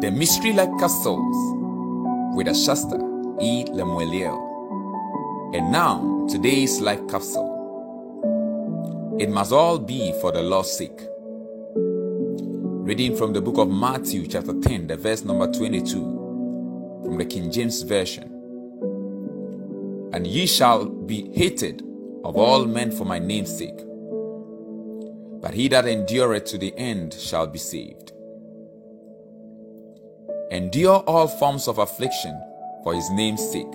The Mystery Like Castles with Ashasta E. Lemueliel. And now, today's life capsule. It must all be for the Lord's sake. Reading from the book of Matthew, chapter 10, the verse number 22, from the King James Version. And ye shall be hated of all men for my name's sake. But he that endureth to the end shall be saved. Endure all forms of affliction for his name's sake.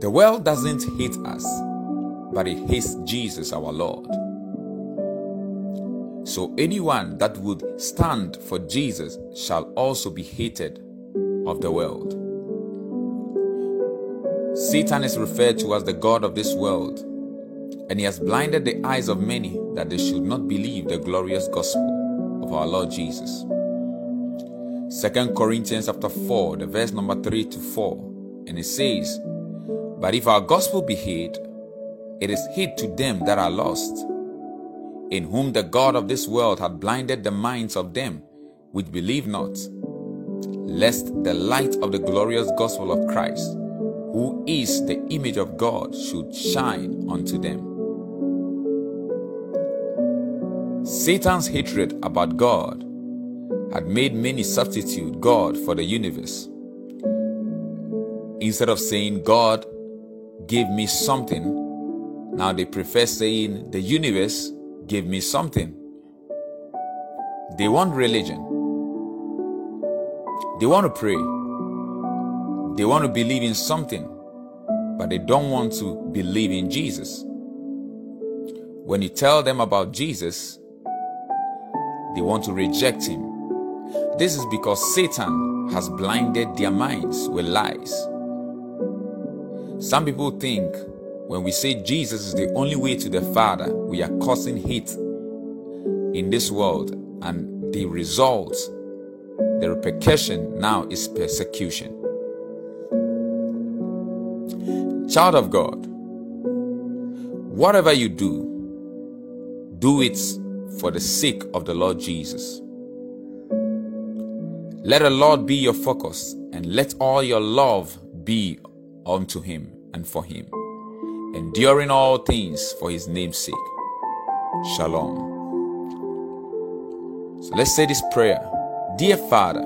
The world doesn't hate us, but it hates Jesus our Lord. So anyone that would stand for Jesus shall also be hated of the world. Satan is referred to as the God of this world, and he has blinded the eyes of many that they should not believe the glorious gospel of our Lord Jesus. Second Corinthians chapter 4, the verse number 3 to 4, and it says, But if our gospel be hid, it is hid to them that are lost, in whom the God of this world hath blinded the minds of them which believe not, lest the light of the glorious gospel of Christ, who is the image of God, should shine unto them. Satan's hatred about God had made many substitute God for the universe. Instead of saying, God gave me something, now they prefer saying, the universe gave me something. They want religion. They want to pray. They want to believe in something, but they don't want to believe in Jesus. When you tell them about Jesus, they want to reject him. This is because Satan has blinded their minds with lies. Some people think when we say Jesus is the only way to the Father, we are causing hate in this world, and the result, the repercussion now is persecution. Child of God, whatever you do, do it for the sake of the Lord Jesus. Let the Lord be your focus and let all your love be unto him and for him, enduring all things for his name's sake. Shalom. So let's say this prayer. Dear Father,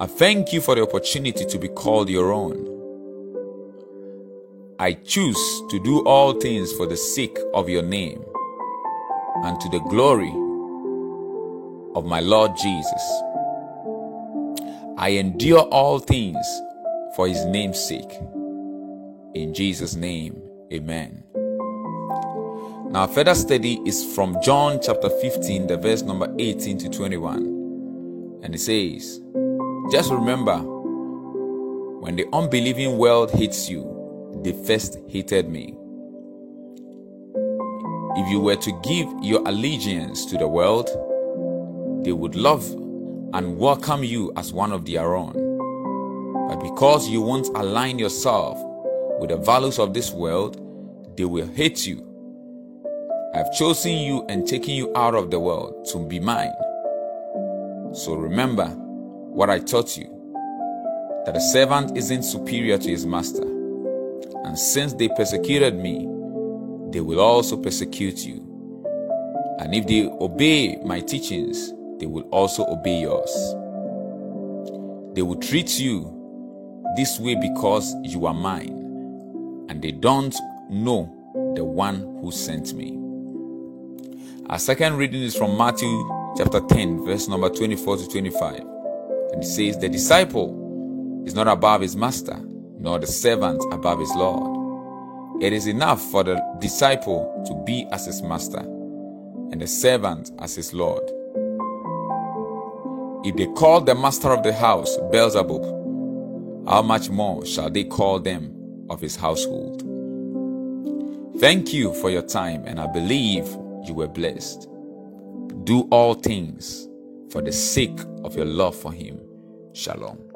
I thank you for the opportunity to be called your own. I choose to do all things for the sake of your name and to the glory of my Lord Jesus. I endure all things for his name's sake. In Jesus' name, amen. Now, further study is from John chapter 15, the verse number 18 to 21. And it says, Just remember, when the unbelieving world hates you, they first hated me. If you were to give your allegiance to the world, they would love and welcome you as one of their own. But because you won't align yourself with the values of this world, they will hate you. I've chosen you and taken you out of the world to be mine. So remember what I taught you that a servant isn't superior to his master. And since they persecuted me, they will also persecute you. And if they obey my teachings, they will also obey yours. They will treat you this way because you are mine, and they don't know the one who sent me. Our second reading is from Matthew chapter 10, verse number 24 to 25. And it says, The disciple is not above his master, nor the servant above his Lord. It is enough for the disciple to be as his master, and the servant as his Lord. If they call the master of the house Beelzebub, how much more shall they call them of his household? Thank you for your time, and I believe you were blessed. Do all things for the sake of your love for him. Shalom.